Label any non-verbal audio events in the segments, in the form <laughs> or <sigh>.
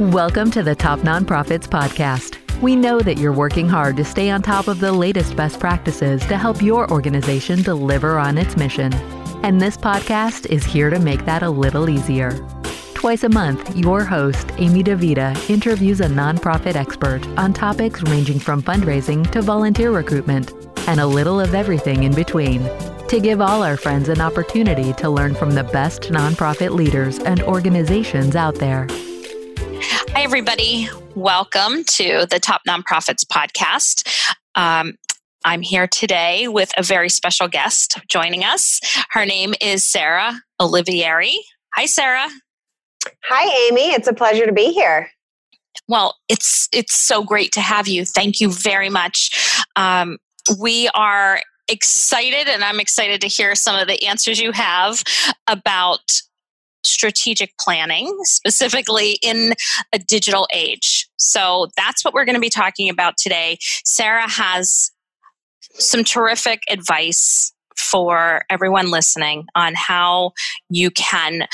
Welcome to the Top Nonprofits Podcast. We know that you're working hard to stay on top of the latest best practices to help your organization deliver on its mission. And this podcast is here to make that a little easier. Twice a month, your host, Amy DeVita, interviews a nonprofit expert on topics ranging from fundraising to volunteer recruitment and a little of everything in between to give all our friends an opportunity to learn from the best nonprofit leaders and organizations out there. Hi, everybody. Welcome to the Top Nonprofits podcast. Um, I'm here today with a very special guest joining us. Her name is Sarah Olivieri. Hi, Sarah. Hi, Amy. It's a pleasure to be here. Well, it's it's so great to have you. Thank you very much. Um, we are excited, and I'm excited to hear some of the answers you have about strategic planning, specifically in a digital age. So that's what we're going to be talking about today. Sarah has some terrific advice for everyone listening on how you can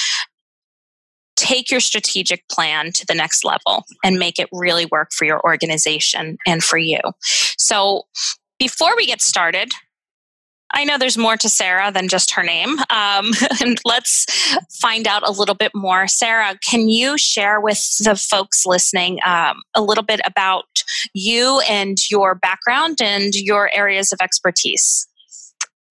take your strategic plan to the next level and make it really work for your organization and for you. So, before we get started, I know there's more to Sarah than just her name. Um, <laughs> and let's find out a little bit more. Sarah, can you share with the folks listening um, a little bit about you and your background and your areas of expertise?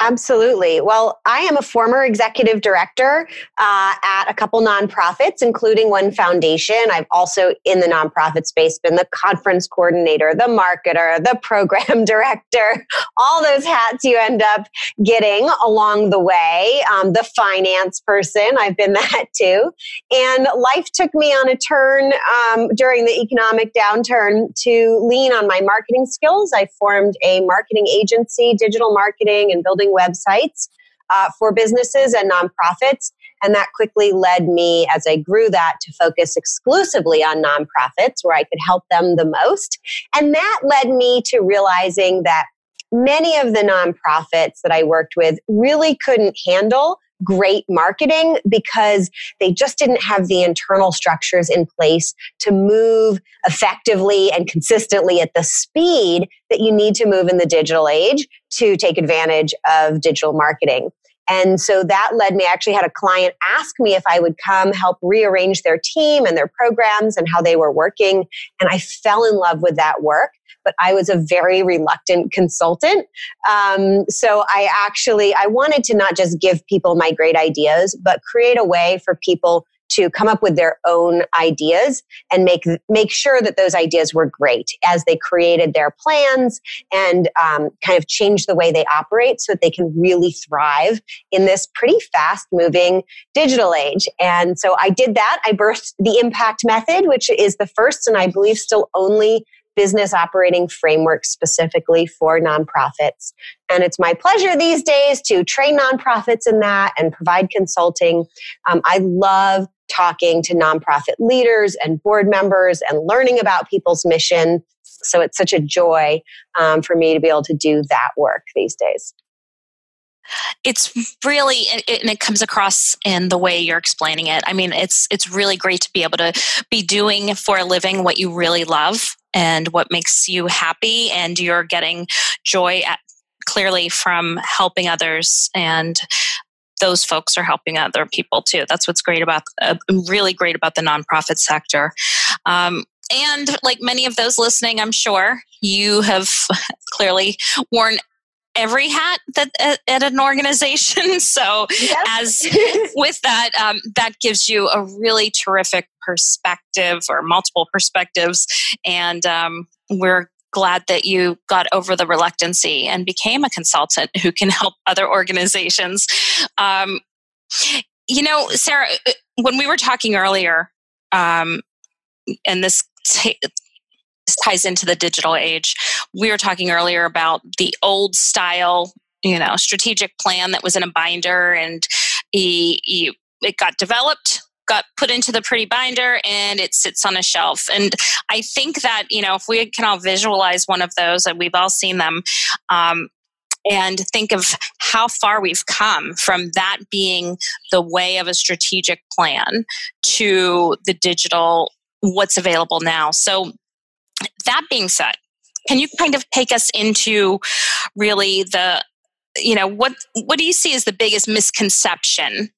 Absolutely. Well, I am a former executive director uh, at a couple nonprofits, including one foundation. I've also, in the nonprofit space, been the conference coordinator, the marketer, the <laughs> program director, all those hats you end up getting along the way. Um, the finance person, I've been <laughs> that too. And life took me on a turn um, during the economic downturn to lean on my marketing skills. I formed a marketing agency, digital marketing, and building websites uh, for businesses and nonprofits. And that quickly led me, as I grew that, to focus exclusively on nonprofits where I could help them the most. And that led me to realizing that many of the nonprofits that I worked with really couldn't handle great marketing because they just didn't have the internal structures in place to move effectively and consistently at the speed that you need to move in the digital age to take advantage of digital marketing. And so that led me, I actually had a client ask me if I would come help rearrange their team and their programs and how they were working. And I fell in love with that work but I was a very reluctant consultant. Um, so I actually I wanted to not just give people my great ideas, but create a way for people to come up with their own ideas and make make sure that those ideas were great as they created their plans and um, kind of change the way they operate so that they can really thrive in this pretty fast moving digital age and so i did that i birthed the impact method which is the first and i believe still only business operating framework specifically for nonprofits. And it's my pleasure these days to train nonprofits in that and provide consulting. Um, I love talking to nonprofit leaders and board members and learning about people's mission. So it's such a joy um, for me to be able to do that work these days it's really and it comes across in the way you're explaining it i mean it's it's really great to be able to be doing for a living what you really love and what makes you happy and you're getting joy at, clearly from helping others and those folks are helping other people too. That's what's great about uh, really great about the nonprofit sector. Um, and like many of those listening i'm sure you have clearly worn every hat that at, at an organization. <laughs> So as <laughs> with that, um, that gives you a really terrific perspective or multiple perspectives, and um, we're glad that you got over the reluctancy and became a consultant who can help other organizations. Um, you know, Sarah, uh, when we were talking earlier, um, and this t- ties into the digital age. We were talking earlier about the old style, you know, strategic plan that was in a binder and he, he, it got developed got put into the pretty binder and it sits on a shelf. And I think that, you know, if we can all visualize one of those, and we've all seen them, um, and think of how far we've come from that being the way of a strategic plan to the digital what's available now. So, that being said, can you kind of take us into really the you know what what do you see as the biggest misconception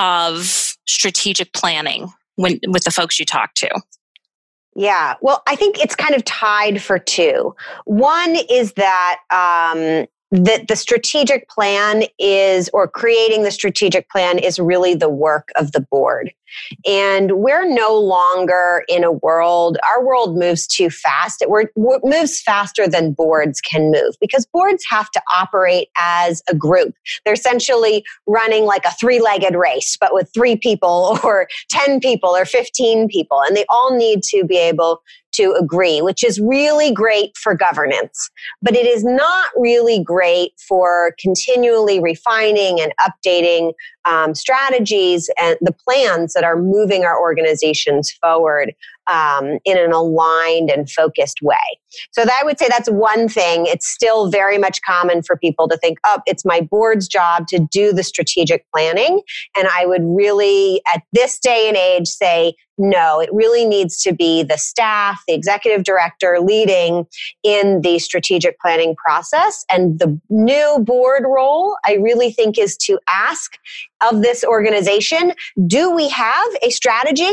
of strategic planning when with the folks you talk to? Yeah. Well i think it's kind of tied for two. One is that um, that the strategic plan is, or creating the strategic plan is really the work of the board. And we're no longer in a world, our world moves too fast. It moves faster than boards can move because boards have to operate as a group. They're essentially running like a three legged race, but with three people <laughs> or 10 people or 15 people. And they all need to be able to agree, which is really great for governance, but it is not really great for continually refining and updating um, strategies and the plans that are moving our organizations forward um, in an aligned and focused way. So that, I would say that's one thing. It's still very much common for people to think, oh, it's my board's job to do the strategic planning. And I would really, at this day and age, say, no, it really needs to be the staff, the executive director leading in the strategic planning process. And the new board role, I really think, is to ask of this organization do we have a strategy?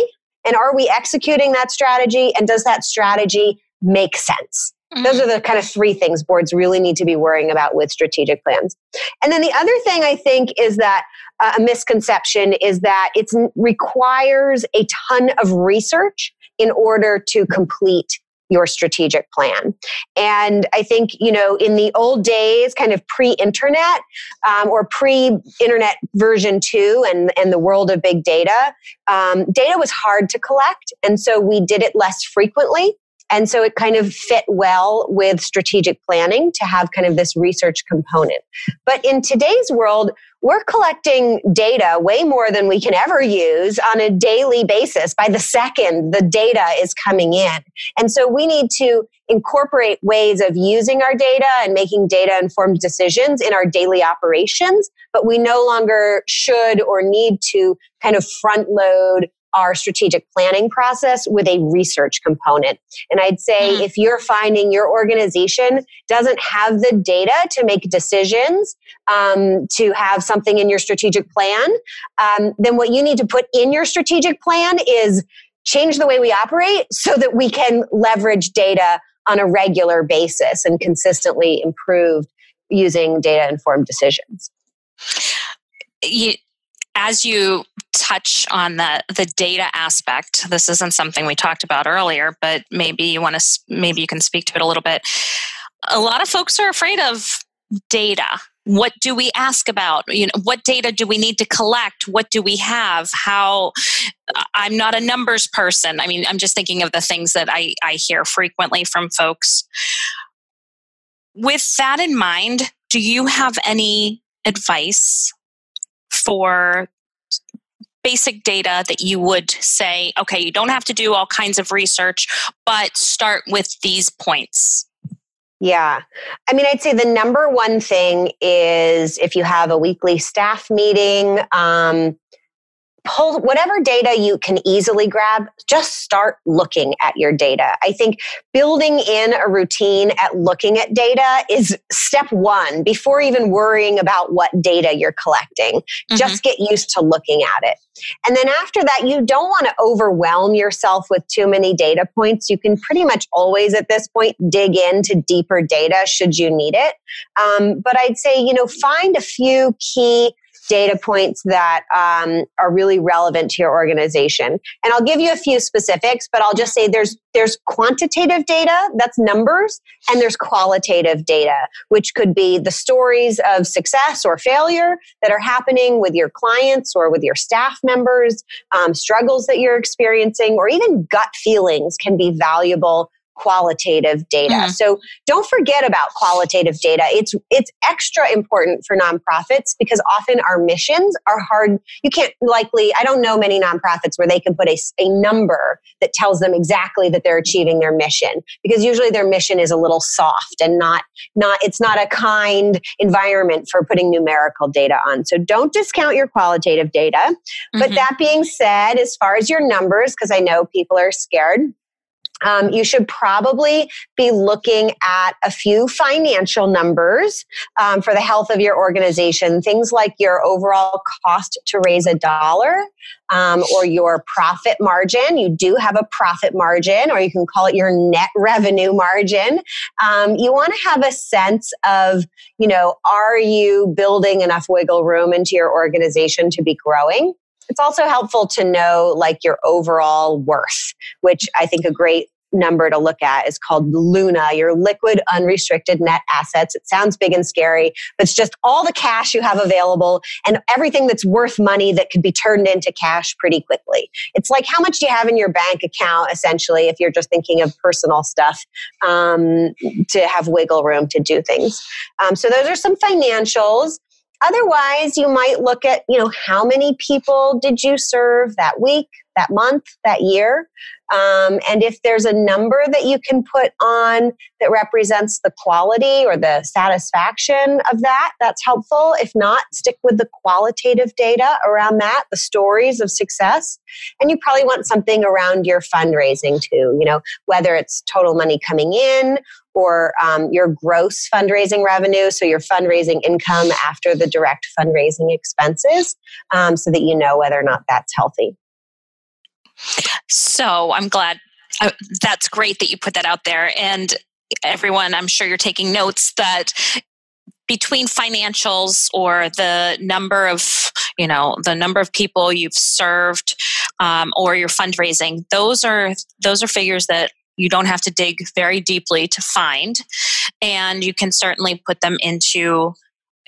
And are we executing that strategy? And does that strategy make sense? Mm-hmm. Those are the kind of three things boards really need to be worrying about with strategic plans. And then the other thing I think is that uh, a misconception is that it requires a ton of research in order to complete your strategic plan. And I think, you know, in the old days, kind of pre internet um, or pre internet version two and, and the world of big data, um, data was hard to collect. And so we did it less frequently. And so it kind of fit well with strategic planning to have kind of this research component. But in today's world, we're collecting data way more than we can ever use on a daily basis. By the second, the data is coming in. And so we need to incorporate ways of using our data and making data informed decisions in our daily operations. But we no longer should or need to kind of front load our strategic planning process with a research component. And I'd say mm. if you're finding your organization doesn't have the data to make decisions, um, to have something in your strategic plan, um, then what you need to put in your strategic plan is change the way we operate so that we can leverage data on a regular basis and consistently improve using data informed decisions. You, as you touch on the the data aspect. This isn't something we talked about earlier but maybe you want to maybe you can speak to it a little bit. A lot of folks are afraid of data. What do we ask about? You know what data do we need to collect? What do we have? How i'm not a numbers person. I mean i'm just thinking of the things that i i hear frequently from folks. With that in mind do you have any advice for basic data that you would say, okay, you don't have to do all kinds of research, but start with these points? Yeah. I mean, I'd say the number one thing is if you have a weekly staff meeting, um, pull whatever data you can easily grab, just start looking at your data. I think building in a routine at looking at data is step one before even worrying about what data you're collecting. Mm-hmm. Just get used to looking at it. And then after that, you don't want to overwhelm yourself with too many data points. You can pretty much always at this point dig into deeper data should you need it. Um, but I'd say, you know, find a few key data points that um, are really relevant to your organization. And I'll give you a few specifics, but I'll just say there's there's quantitative data that's numbers, and there's qualitative data, which could be the stories of success or failure that are happening with your clients or with your staff members, um, struggles that you're experiencing, or even gut feelings can be valuable qualitative data. Mm-hmm. So don't forget about qualitative data. It's it's extra important for nonprofits because often our missions are hard. You can't likely I don't know many nonprofits where they can put a, a number that tells them exactly that they're achieving their mission because usually their mission is a little soft and not not it's not a kind environment for putting numerical data on. So don't discount your qualitative data. Mm-hmm. But that being said, as far as your numbers because I know people are scared um, you should probably be looking at a few financial numbers um, for the health of your organization. Things like your overall cost to raise a dollar um, or your profit margin. You do have a profit margin, or you can call it your net revenue margin. Um, you want to have a sense of, you know, are you building enough wiggle room into your organization to be growing? It's also helpful to know like your overall worth, which I think a great number to look at is called Luna, your liquid unrestricted net assets. It sounds big and scary, but it's just all the cash you have available and everything that's worth money that could be turned into cash pretty quickly. It's like how much do you have in your bank account, essentially, if you're just thinking of personal stuff um, to have wiggle room to do things. Um, so those are some financials. Otherwise, you might look at, you know, how many people did you serve that week, that month, that year? Um, and if there's a number that you can put on that represents the quality or the satisfaction of that, that's helpful. If not, stick with the qualitative data around that, the stories of success. And you probably want something around your fundraising too, you know, whether it's total money coming in or um, your gross fundraising revenue, so your fundraising income after the direct fundraising expenses, um, so that you know whether or not that's healthy. So I'm glad uh, that's great that you put that out there. And everyone, I'm sure you're taking notes that between financials or the number of you know the number of people you've served um, or your fundraising those are those are figures that you don't have to dig very deeply to find and you can certainly put them into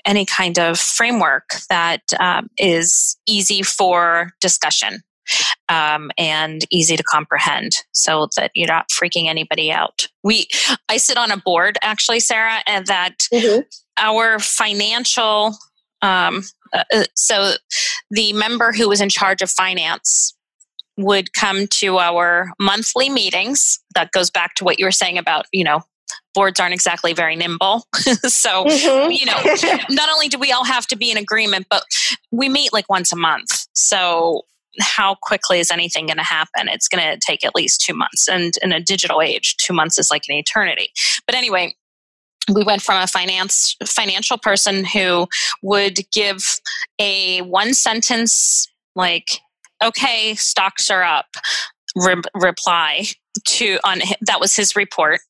any kind of framework that um, is easy for discussion um, and easy to comprehend so that you're not freaking anybody out. We, I sit on a board actually, Sarah, and that mm-hmm. our financial, um, uh, uh, so the member who was in charge of finance would come to our monthly meetings. That goes back to what you were saying about, you know, boards aren't exactly very nimble. <laughs> so, mm-hmm. you know, not only do we all have to be in agreement, but we meet like once a month. So, how quickly is anything going to happen? It's going to take at least two months. And in a digital age, two months is like an eternity. But anyway, we went from a finance financial person who would give a one sentence like okay stocks are up re- reply to on that was his report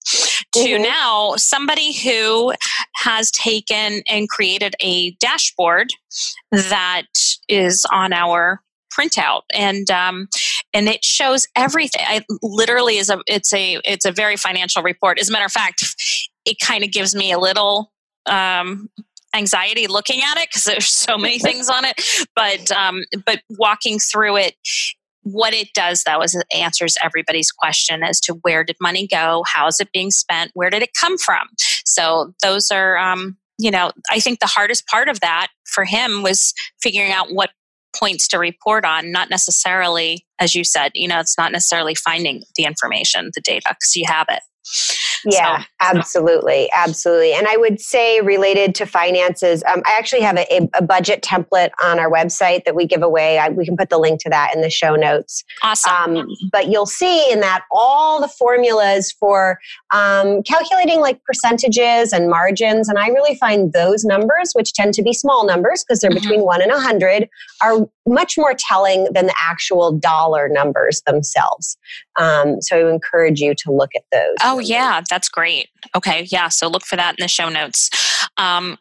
to mm-hmm. now somebody who has taken and created a dashboard that is on our printout. And um, and it shows everything. I, literally is a it's a it's a very financial report. As a matter of fact it kind of gives me a little um, anxiety looking at it because there's so many things on it but um, but walking through it what it does though is it answers everybody's question as to where did money go? How is it being spent? Where did it come from? So those are um, you know i think the hardest part of that for him was figuring out what points to report on, not necessarily, as you said, you know, it's not necessarily finding the information, the data, because you have it. Yeah, so, absolutely. Absolutely. And I would say, related to finances, um, I actually have a, a, budget template on our website that we give away. I, we can put the link to that in the show notes. Awesome. Um, but you'll see in that all the formulas for um, calculating like percentages and margins. And I really find those numbers, which tend to be small numbers because they're mm-hmm. between one and a 100, are much more telling than the actual dollar numbers themselves. Um, so I encourage you to look at those. Oh, yeah, that's great. Okay, yeah, so look for that in the show notes. Um,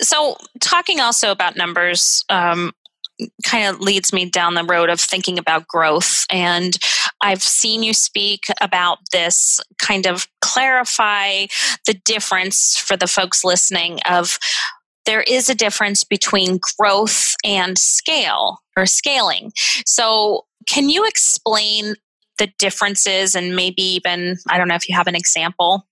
so, talking also about numbers, um, kind of leads me down the road of thinking about growth. And I've seen you speak about this, kind of clarify the difference for the folks listening of there is a difference between growth and scale or scaling. So, can you explain the differences and maybe even, I don't know if you have an example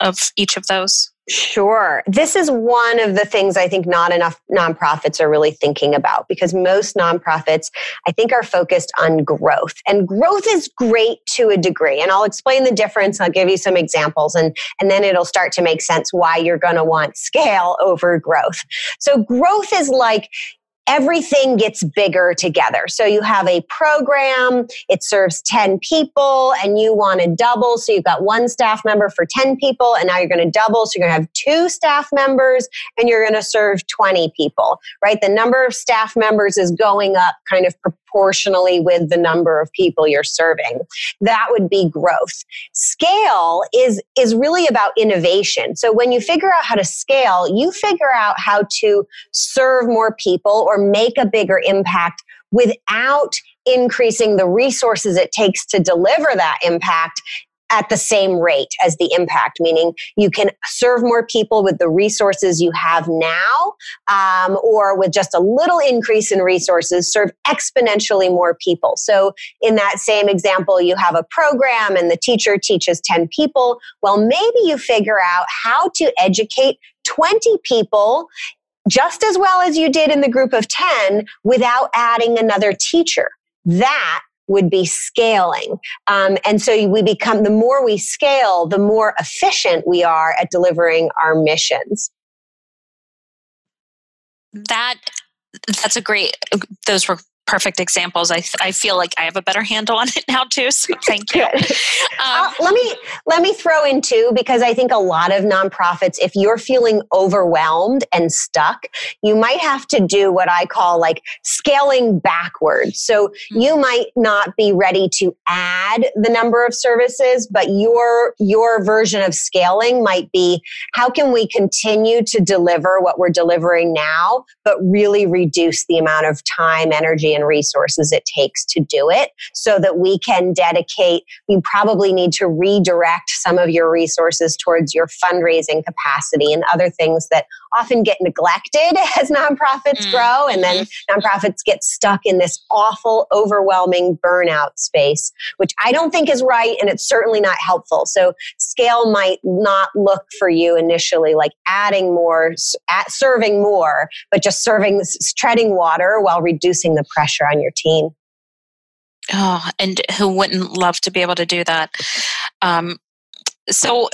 of each of those? Sure. This is one of the things I think not enough nonprofits are really thinking about because most nonprofits, I think, are focused on growth. And growth is great to a degree. And I'll explain the difference. I'll give you some examples and, and then it'll start to make sense why you're going to want scale over growth. So growth is like everything gets bigger together. So you have a program, it serves 10 people, and you want to double. So you've got one staff member for 10 people, and now you're going to double. So you're going to have two staff members, and you're going to serve 20 people, right? The number of staff members is going up kind of proportionally with the number of people you're serving. That would be growth. Scale is, is really about innovation. So when you figure out how to scale, you figure out how to serve more people or make a bigger impact without increasing the resources it takes to deliver that impact at the same rate as the impact, meaning you can serve more people with the resources you have now, um, or with just a little increase in resources, serve exponentially more people. So, in that same example, you have a program and the teacher teaches 10 people. Well, maybe you figure out how to educate 20 people just as well as you did in the group of 10 without adding another teacher. That would be scaling. Um, and so we become, the more we scale, the more efficient we are at delivering our missions. That that's a great those were perfect examples. I, I feel like I have a better handle on it now too. So thank you. <laughs> Um, uh, let me let me throw in too because I think a lot of nonprofits, if you're feeling overwhelmed and stuck, you might have to do what I call like scaling backwards. So mm-hmm. you might not be ready to add the number of services, but your your version of scaling might be how can we continue to deliver what we're delivering now, but really reduce the amount of time, energy, and resources it takes to do it so that we can dedicate, you probably need to redirect some of your resources towards your fundraising capacity and other things that often get neglected <laughs> as nonprofits mm. grow. And then mm-hmm. nonprofits get stuck in this awful, overwhelming burnout space, which I don't think is right. And it's certainly not helpful. So scale might not look for you initially like adding more, at serving more, but just serving, treading water while reducing the pressure on your team. Oh, and who wouldn't love to be able to do that? Um, so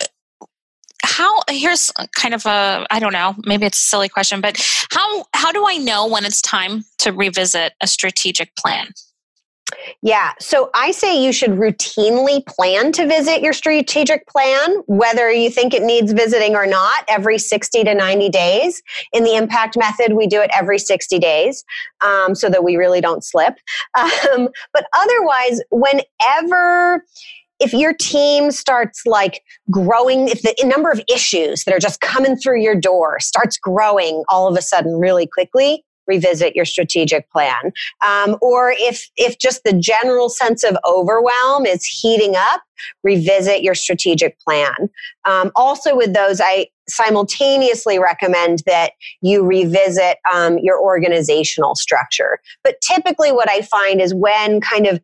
how here's kind of a i don't know maybe it's a silly question but how how do i know when it's time to revisit a strategic plan yeah. So I say you should routinely plan to visit your strategic plan, whether you think it needs visiting or not, every 60 to 90 days. In the impact method, we do it every 60 days um, so that we really don't slip. <laughs> Um, but otherwise, whenever if your team starts like growing, if the number of issues that are just coming through your door starts growing all of a sudden really quickly, revisit your strategic plan. Um, or if if just the general sense of overwhelm is heating up, revisit your strategic plan. Um, also, with those, I simultaneously recommend that you revisit um, your organizational structure. But typically, what I find is when kind of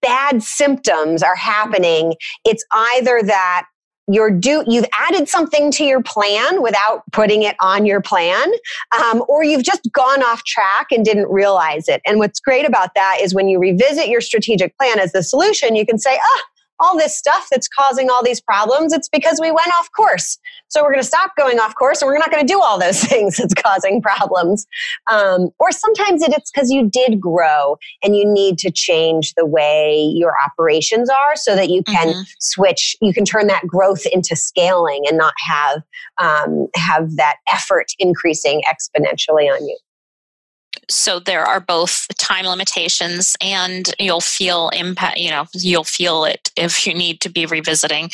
bad symptoms are happening, it's either that you're do you've added something to your plan without putting it on your plan um, or you've just gone off track and didn't realize it. And what's great about that is when you revisit your strategic plan as the solution you can say ah all this stuff that's causing all these problems, it's because we went off course. So we're going to stop going off course and we're not going to do all those <laughs> things that's causing problems. Um, or sometimes it's because you did grow and you need to change the way your operations are so that you can mm-hmm. switch, you can turn that growth into scaling and not have, um, have that effort increasing exponentially on you so there are both time limitations and you'll feel impact you know you'll feel it if you need to be revisiting.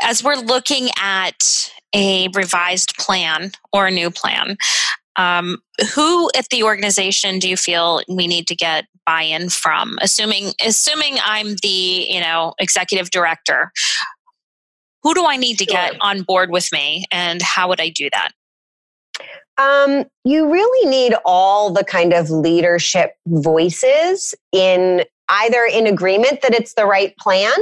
As we're looking at a revised plan or a new plan um, who at the organization do you feel we need to get buy-in from? Assuming assuming i'm the you know executive director who do i need to get on board with me and how would i do that um, you really need all the kind of leadership voices in either in agreement that it's the right plan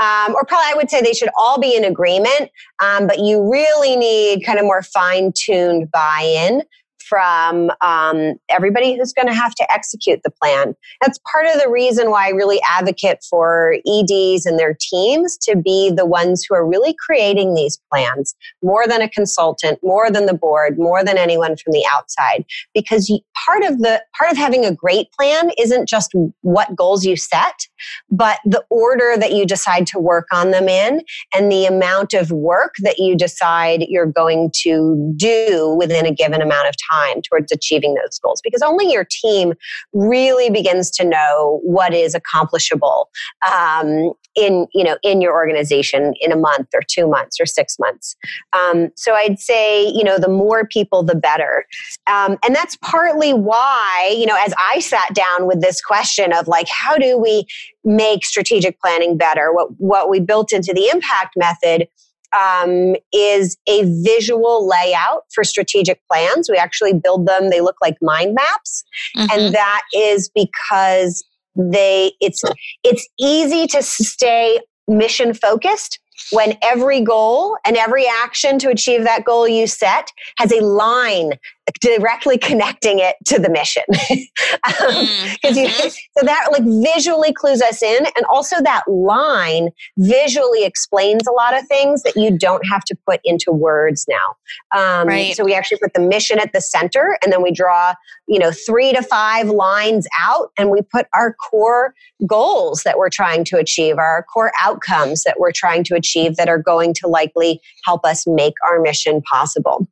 um, or probably I would say they should all be in agreement, um, but you really need kind of more fine tuned buy in from um, everybody who's going to have to execute the plan. That's part of the reason why I really advocate for EDs and their teams to be the ones who are really creating these plans more than a consultant, more than the board, more than anyone from the outside. Because part of the part of having a great plan isn't just what goals you set, but the order that you decide to work on them in and the amount of work that you decide you're going to do within a given amount of time towards achieving those goals. Because only your team really begins to know what is accomplishable um, in you know in your organization in a month or two months or six months. Um, so i'd say you know the more people the better. Um, and that's partly why you know as i sat down with this question of like how do we make strategic planning better what what we built into the impact method um, is a visual layout for strategic plans. We actually build them, they look like mind maps. Mm-hmm. And that is because they it's it's easy to stay mission focused when every goal and every action to achieve that goal you set has a line directly connecting it to the mission. <laughs> um, mm-hmm. <laughs> so that like visually clues us in. And also that line visually explains a lot of things that you don't have to put into words now. Um, right. So we actually put the mission at the center and then we draw, you know, three to five lines out and we put our core goals that we're trying to achieve, our core outcomes that we're trying to achieve that are going to likely help us make our mission possible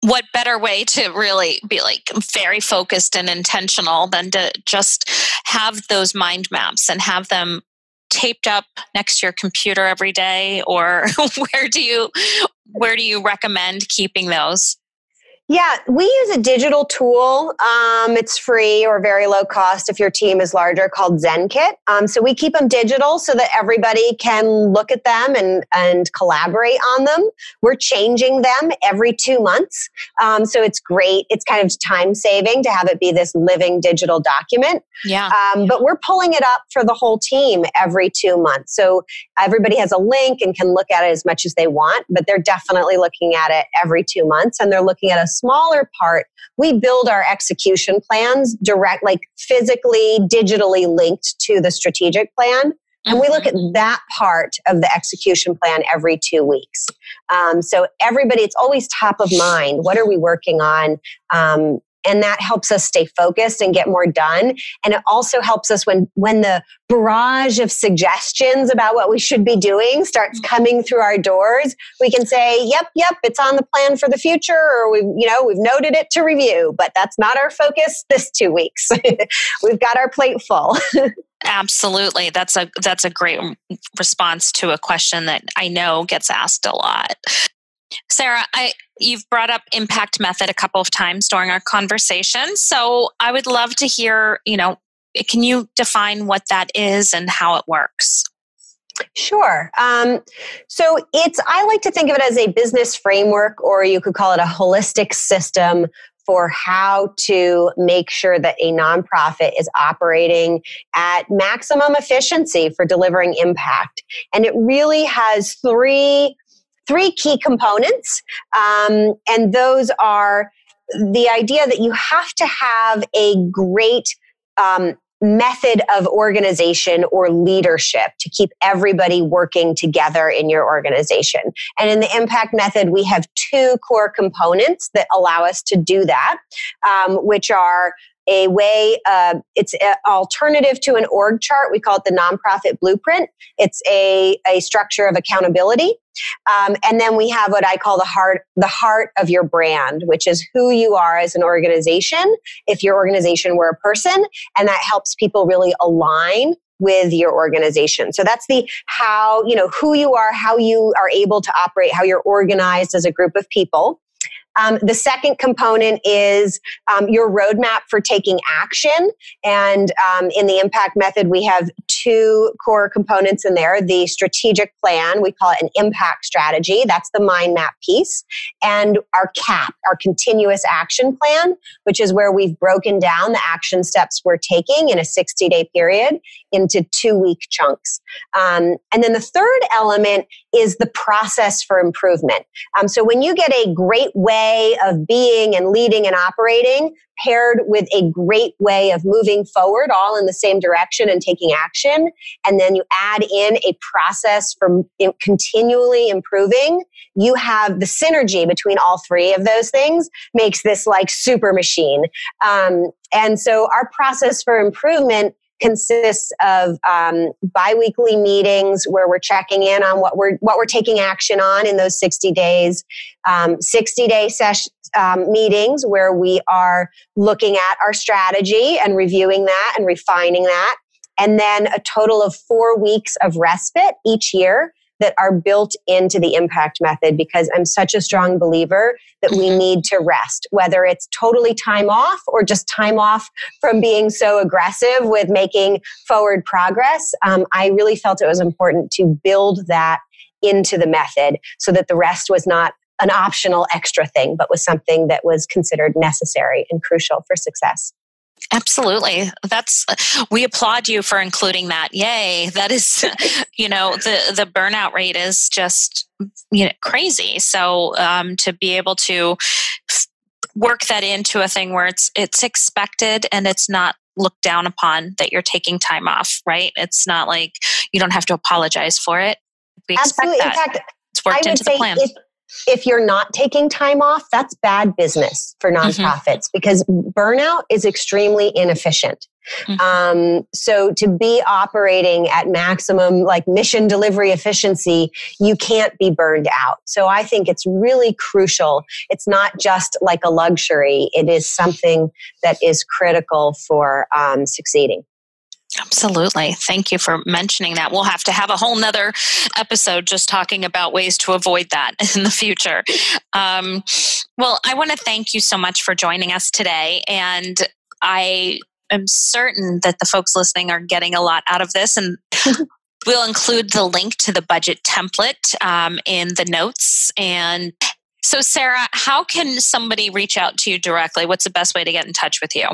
what better way to really be like very focused and intentional than to just have those mind maps and have them taped up next to your computer every day? Or <laughs> where do you where do you recommend keeping those yeah, we use a digital tool. Um, it's free or very low cost if your team is larger called ZenKit. Um, so we keep them digital so that everybody can look at them and, and collaborate on them. We're changing them every two months. Um, so it's great. It's kind of time saving to have it be this living digital document. Yeah. Um, but we're pulling it up for the whole team every two months. So everybody has a link and can look at it as much as they want, but they're definitely looking at it every two months and they're looking at a smaller part, we build our execution plans direct, like physically, digitally linked to the strategic plan. And we look at mm-hmm. that part of the execution plan every two weeks. Um, so everybody, it's always top of mind. What are we working on? Um, and that helps us stay focused and get more done. And it also helps us when when the barrage of suggestions about what we should be doing starts mm-hmm. coming through our doors we can say yep yep it's on the plan for the future or we you know we've noted it to review but that's not our focus this 2 weeks. <laughs> We've got our plate full. <laughs> Absolutely. That's a that's a great response to a question that i know gets asked a lot Sarah, I you've brought up impact method a couple of times during our conversation. So I would love to hear, you know, can you define what that is and how it works? Sure. Um, so it's, I like to think of it as a business framework, or you could call it a holistic system for how to make sure that a nonprofit is operating at maximum efficiency for delivering impact. And it really has three three key components, um, and those are the idea that you have to have a great um, method of organization or leadership to keep everybody working together in your organization. And in the impact method, we have two core components that allow us to do that, um, which are a way, uh, it's an alternative to an org chart. We call it the nonprofit blueprint. It's a, a structure of accountability. Um, and then we have what I call the heart, the heart of your brand, which is who you are as an organization. If your organization were a person, and that helps people really align with your organization. So that's the how, you know, who you are, how you are able to operate, how you're organized as a group of people. Um, the second component is um, your roadmap for taking action. And um, in the impact method, we have two core components in there the strategic plan, we call it an impact strategy. That's the mind map piece. And our CAP, our continuous action plan, which is where we've broken down the action steps we're taking in a 60 day period into two week chunks. Um, and then the third element is the process for improvement. Um, so when you get a great way of being and leading and operating, paired with a great way of moving forward, all in the same direction and taking action. And then you add in a process for continually improving. You have the synergy between all three of those things makes this like super machine. Um, and so our process for improvement consists of um, biweekly meetings where we're checking in on what we're what we're taking action on in those 60 days. Um, 60 day session um, meetings where we are looking at our strategy and reviewing that and refining that. And then a total of four weeks of respite each year that are built into the impact method because I'm such a strong believer that we mm-hmm. need to rest, whether it's totally time off or just time off from being so aggressive with making forward progress. Um, I really felt it was important to build that into the method so that the rest was not an optional extra thing, but was something that was considered necessary and crucial for success. Absolutely. That's we applaud you for including that. Yay. That is <laughs> you know, the the burnout rate is just you know crazy. So um to be able to work that into a thing where it's it's expected and it's not looked down upon that you're taking time off, right? It's not like you don't have to apologize for it. We expect Absolutely. that. In fact, it's worked into the plan. If, if you're not taking time off, that's bad business for mm-hmm. nonprofits mm-hmm. because burnout is extremely inefficient. Mm-hmm. Um, so to be operating at maximum like mission delivery efficiency, you can't be burned out. So I think it's really crucial. It's not just like a luxury. It is something that is critical for um, succeeding. Absolutely. Thank you for mentioning that. We'll have to have a whole nother episode just talking about ways to avoid that <laughs> in the future. Um, well, I want to thank you so much for joining us today. And I am certain that the folks listening are getting a lot out of this. And <laughs> we'll include the link to the budget template um, in the notes. And so, Sarah, how can somebody reach out to you directly? What's the best way to get in touch with you?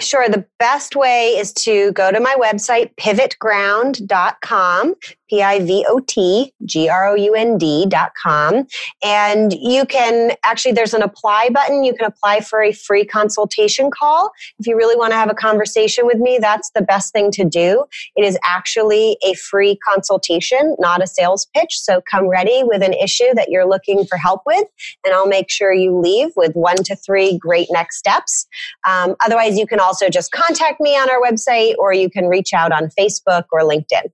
Sure. The best way is to go to my website, pivotground.com, P I V O T G R O U N D dot com. And you can actually, there's an apply button. You can apply for a free consultation call. If you really want to have a conversation with me, that's the best thing to do. It is actually a free consultation, not a sales pitch. So come ready with an issue that you're looking for help with, and I'll make sure you leave with one to three great next steps. Um, otherwise, you can also just contact me on our website or you can reach out on Facebook or LinkedIn.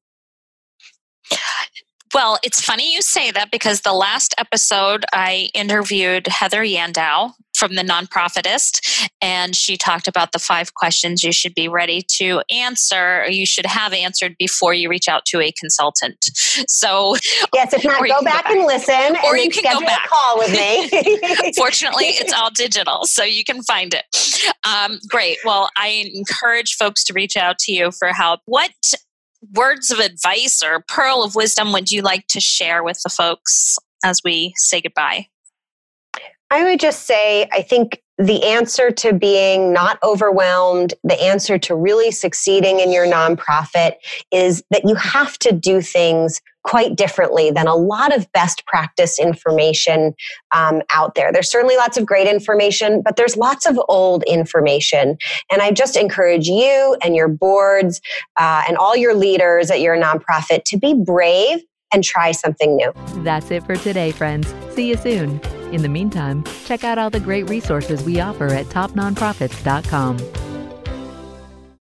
Well, it's funny you say that because the last episode I interviewed Heather Yandow from the Nonprofitist, and she talked about the five questions you should be ready to answer, or you should have answered before you reach out to a consultant. So, yes, if not, go back, go back, and listen, or and you can go back. call with me. <laughs> Fortunately, it's all digital, so you can find it. Um, great. Well, I encourage folks to reach out to you for help. What words of advice or pearl of wisdom would you like to share with the folks as we say goodbye? I would just say, I think the answer to being not overwhelmed, the answer to really succeeding in your nonprofit is that you have to do things quite differently than a lot of best practice information um, out there. There's certainly lots of great information, but there's lots of old information. And I just encourage you and your boards uh, and all your leaders at your nonprofit to be brave and try something new. That's it for today, friends. See you soon. In the meantime, check out all the great resources we offer at topnonprofits.com.